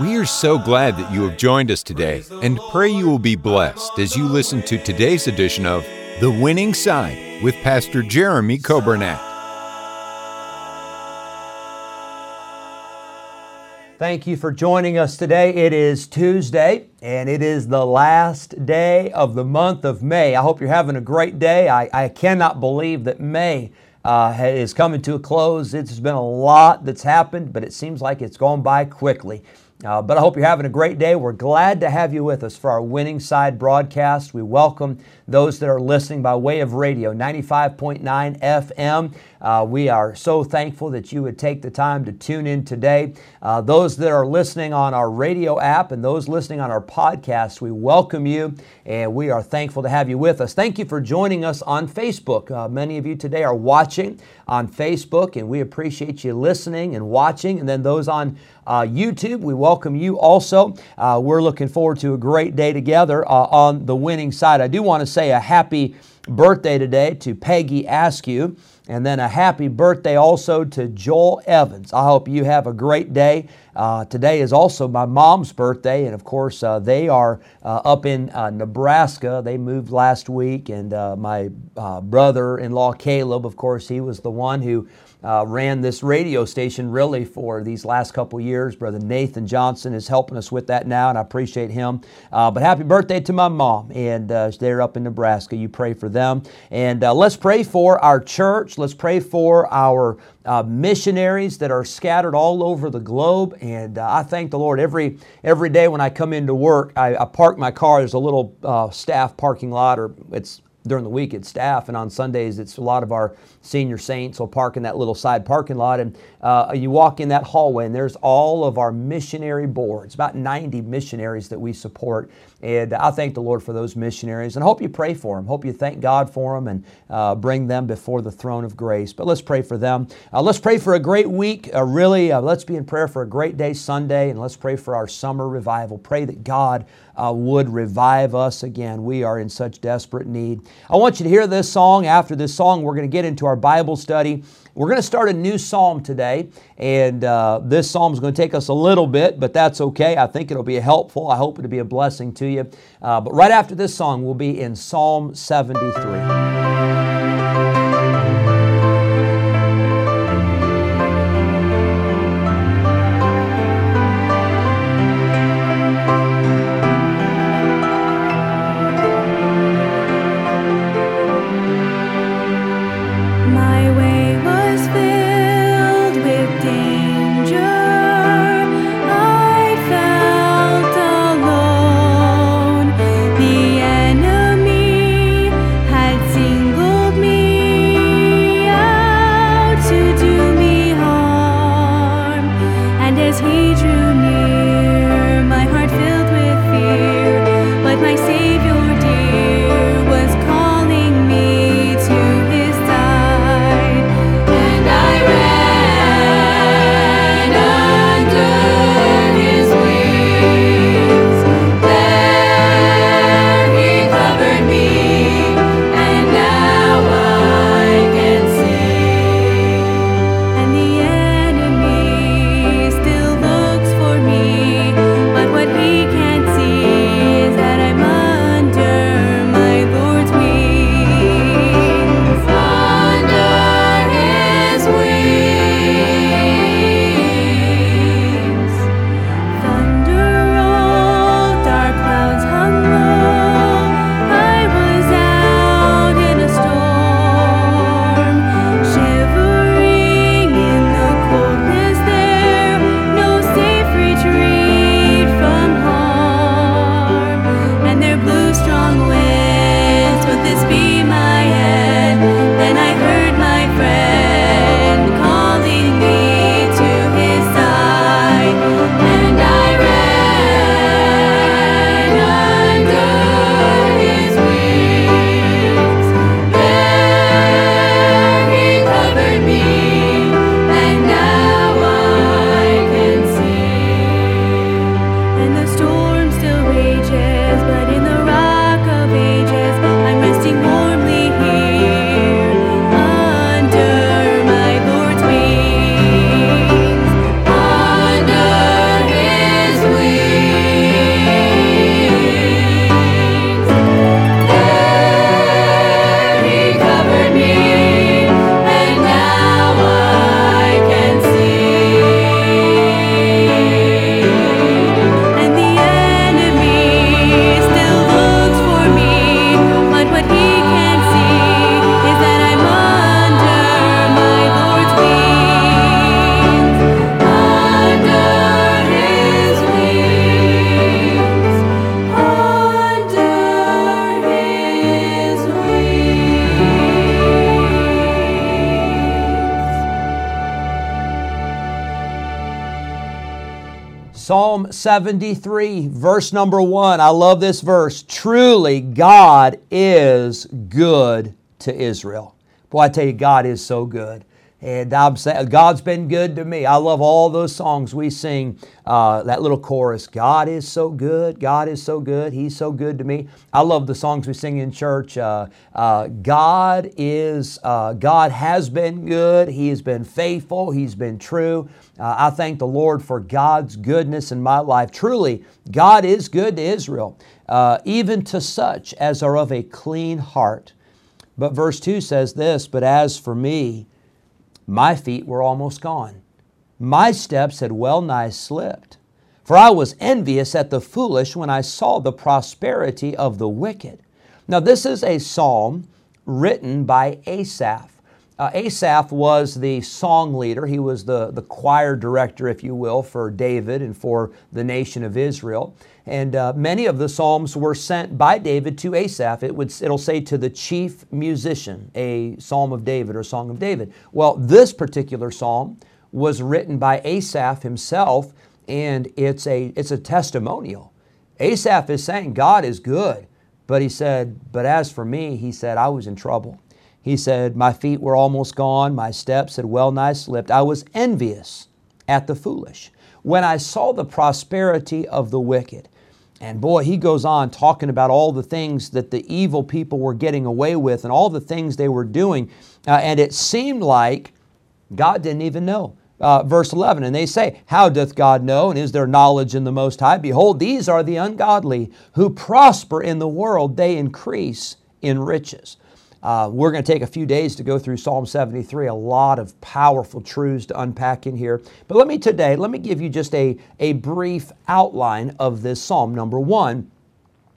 We are so glad that you have joined us today and pray you will be blessed as you listen to today's edition of The Winning Side with Pastor Jeremy Coburnett. Thank you for joining us today. It is Tuesday and it is the last day of the month of May. I hope you're having a great day. I, I cannot believe that May uh, is coming to a close. It's been a lot that's happened, but it seems like it's gone by quickly. Uh, but I hope you're having a great day. We're glad to have you with us for our Winning Side broadcast. We welcome those that are listening by way of radio, 95.9 FM. Uh, we are so thankful that you would take the time to tune in today. Uh, those that are listening on our radio app and those listening on our podcast, we welcome you and we are thankful to have you with us. Thank you for joining us on Facebook. Uh, many of you today are watching on Facebook, and we appreciate you listening and watching. And then those on uh, YouTube, we welcome you also. Uh, we're looking forward to a great day together uh, on the winning side. I do want to say a happy birthday today to Peggy Askew. And then a happy birthday also to Joel Evans. I hope you have a great day. Uh, today is also my mom's birthday, and of course, uh, they are uh, up in uh, Nebraska. They moved last week, and uh, my uh, brother in law, Caleb, of course, he was the one who uh, ran this radio station really for these last couple years. Brother Nathan Johnson is helping us with that now, and I appreciate him. Uh, but happy birthday to my mom, and uh, they're up in Nebraska. You pray for them. And uh, let's pray for our church. Let's pray for our uh, missionaries that are scattered all over the globe. And uh, I thank the Lord every every day when I come into work. I, I park my car. There's a little staff parking lot, or it's during the week it's staff, and on Sundays it's a lot of our senior saints will park in that little side parking lot. And uh, you walk in that hallway, and there's all of our missionary boards, about 90 missionaries that we support. And I thank the Lord for those missionaries, and I hope you pray for them. Hope you thank God for them and uh, bring them before the throne of grace. But let's pray for them. Uh, let's pray for a great week. Uh, really, uh, let's be in prayer for a great day Sunday, and let's pray for our summer revival. Pray that God uh, would revive us again. We are in such desperate need. I want you to hear this song. After this song, we're going to get into our Bible study. We're going to start a new psalm today, and uh, this psalm is going to take us a little bit, but that's okay. I think it'll be helpful. I hope it'll be a blessing to you. Uh, but right after this song, we'll be in Psalm 73. Psalm 73, verse number one. I love this verse. Truly, God is good to Israel. Boy, I tell you, God is so good. And I'm saying, God's been good to me. I love all those songs we sing, uh, that little chorus God is so good, God is so good, He's so good to me. I love the songs we sing in church. Uh, uh, God is, uh, God has been good, He has been faithful, He's been true. Uh, I thank the Lord for God's goodness in my life. Truly, God is good to Israel, uh, even to such as are of a clean heart. But verse 2 says this But as for me, my feet were almost gone. My steps had well nigh slipped. For I was envious at the foolish when I saw the prosperity of the wicked. Now, this is a psalm written by Asaph. Uh, Asaph was the song leader. He was the, the choir director, if you will, for David and for the nation of Israel. And uh, many of the psalms were sent by David to Asaph. It would, it'll say to the chief musician, a psalm of David or song of David. Well, this particular psalm was written by Asaph himself, and it's a, it's a testimonial. Asaph is saying, God is good. But he said, But as for me, he said, I was in trouble. He said, My feet were almost gone, my steps had well nigh slipped. I was envious at the foolish when I saw the prosperity of the wicked. And boy, he goes on talking about all the things that the evil people were getting away with and all the things they were doing. Uh, and it seemed like God didn't even know. Uh, verse 11, and they say, How doth God know? And is there knowledge in the Most High? Behold, these are the ungodly who prosper in the world, they increase in riches. Uh, we're going to take a few days to go through Psalm 73, a lot of powerful truths to unpack in here. But let me today, let me give you just a, a brief outline of this psalm. Number one,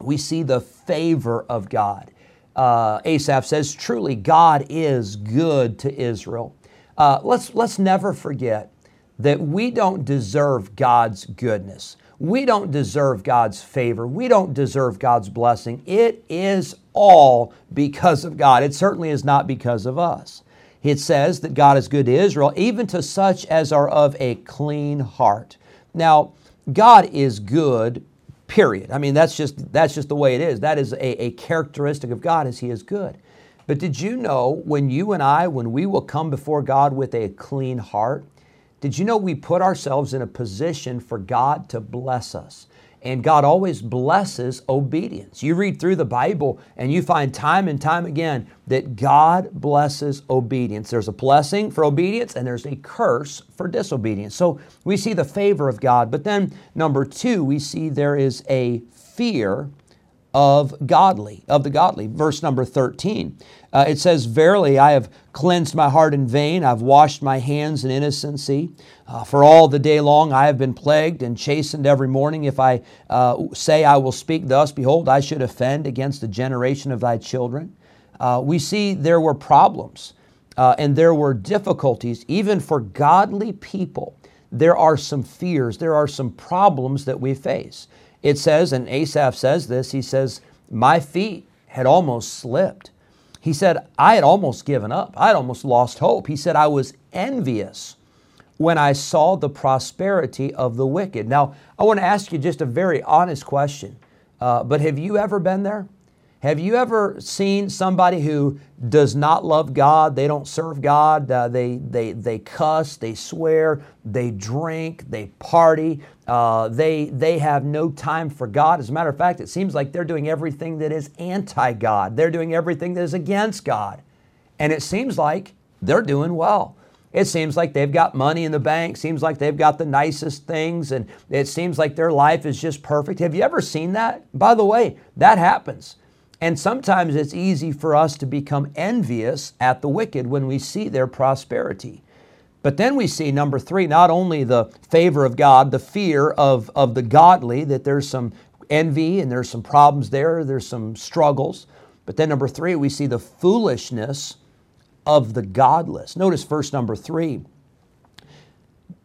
we see the favor of God. Uh, Asaph says, Truly, God is good to Israel. Uh, let's, let's never forget that we don't deserve God's goodness. We don't deserve God's favor. We don't deserve God's blessing. It is all because of God. It certainly is not because of us. It says that God is good to Israel, even to such as are of a clean heart. Now, God is good, period. I mean, that's just, that's just the way it is. That is a, a characteristic of God, is He is good. But did you know when you and I, when we will come before God with a clean heart, did you know we put ourselves in a position for God to bless us? And God always blesses obedience. You read through the Bible and you find time and time again that God blesses obedience. There's a blessing for obedience and there's a curse for disobedience. So we see the favor of God. But then, number two, we see there is a fear of godly, of the godly. Verse number 13. Uh, it says, Verily, I have cleansed my heart in vain. I've washed my hands in innocency. Uh, for all the day long I have been plagued and chastened every morning. If I uh, say I will speak thus, behold, I should offend against the generation of thy children. Uh, we see there were problems uh, and there were difficulties, even for godly people. There are some fears, there are some problems that we face. It says, and Asaph says this, he says, My feet had almost slipped. He said, I had almost given up. I had almost lost hope. He said, I was envious when I saw the prosperity of the wicked. Now, I want to ask you just a very honest question, uh, but have you ever been there? Have you ever seen somebody who does not love God? They don't serve God. Uh, they, they, they cuss, they swear, they drink, they party. Uh, they, they have no time for God. As a matter of fact, it seems like they're doing everything that is anti God, they're doing everything that is against God. And it seems like they're doing well. It seems like they've got money in the bank, seems like they've got the nicest things, and it seems like their life is just perfect. Have you ever seen that? By the way, that happens. And sometimes it's easy for us to become envious at the wicked when we see their prosperity. But then we see, number three, not only the favor of God, the fear of, of the godly, that there's some envy and there's some problems there, there's some struggles. But then, number three, we see the foolishness of the godless. Notice verse number three.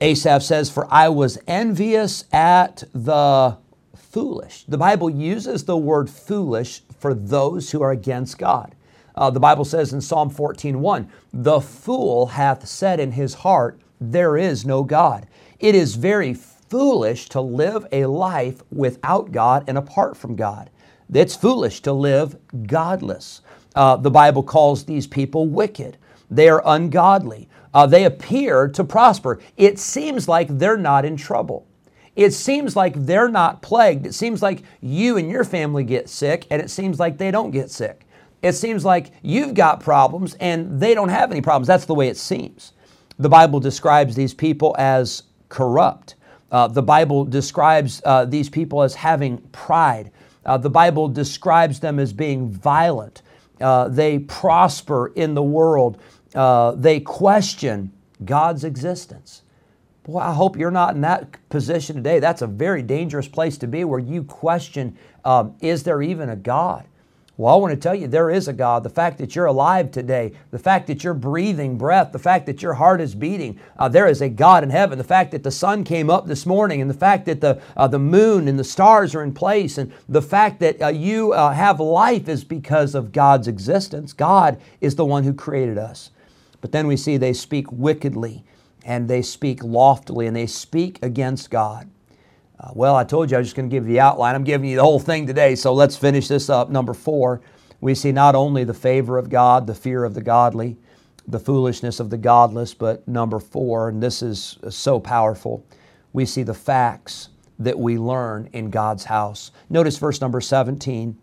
Asaph says, For I was envious at the foolish. The Bible uses the word foolish for those who are against God. Uh, the Bible says in Psalm 14:1, "The fool hath said in his heart, there is no God." It is very foolish to live a life without God and apart from God. It's foolish to live godless. Uh, the Bible calls these people wicked. They are ungodly. Uh, they appear to prosper. It seems like they're not in trouble. It seems like they're not plagued. It seems like you and your family get sick, and it seems like they don't get sick. It seems like you've got problems and they don't have any problems. That's the way it seems. The Bible describes these people as corrupt. Uh, the Bible describes uh, these people as having pride. Uh, the Bible describes them as being violent. Uh, they prosper in the world. Uh, they question God's existence. Boy, I hope you're not in that position today. That's a very dangerous place to be where you question um, is there even a God? Well, I want to tell you there is a God. The fact that you're alive today, the fact that you're breathing breath, the fact that your heart is beating, uh, there is a God in heaven. The fact that the sun came up this morning, and the fact that the uh, the moon and the stars are in place, and the fact that uh, you uh, have life is because of God's existence. God is the one who created us. But then we see they speak wickedly, and they speak loftily, and they speak against God. Uh, well, I told you I was just going to give you the outline. I'm giving you the whole thing today, so let's finish this up. Number four, we see not only the favor of God, the fear of the godly, the foolishness of the godless, but number four, and this is so powerful, we see the facts that we learn in God's house. Notice verse number 17.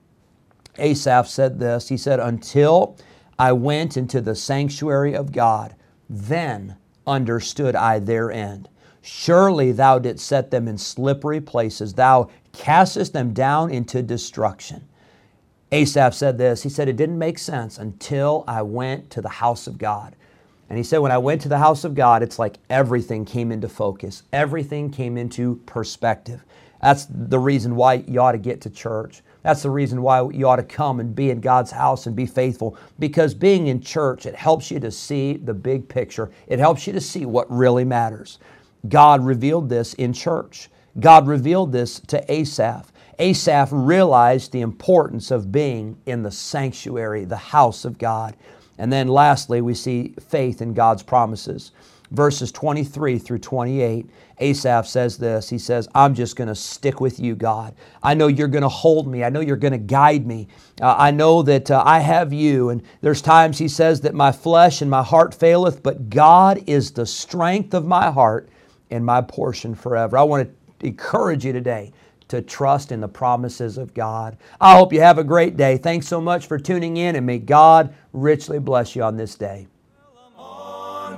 Asaph said this He said, Until I went into the sanctuary of God, then understood I their end. Surely thou didst set them in slippery places. Thou castest them down into destruction. Asaph said this. He said, It didn't make sense until I went to the house of God. And he said, When I went to the house of God, it's like everything came into focus, everything came into perspective. That's the reason why you ought to get to church. That's the reason why you ought to come and be in God's house and be faithful. Because being in church, it helps you to see the big picture, it helps you to see what really matters. God revealed this in church. God revealed this to Asaph. Asaph realized the importance of being in the sanctuary, the house of God. And then lastly, we see faith in God's promises. Verses 23 through 28, Asaph says this. He says, I'm just going to stick with you, God. I know you're going to hold me. I know you're going to guide me. Uh, I know that uh, I have you. And there's times he says that my flesh and my heart faileth, but God is the strength of my heart and my portion forever. I want to encourage you today to trust in the promises of God. I hope you have a great day. Thanks so much for tuning in, and may God richly bless you on this day.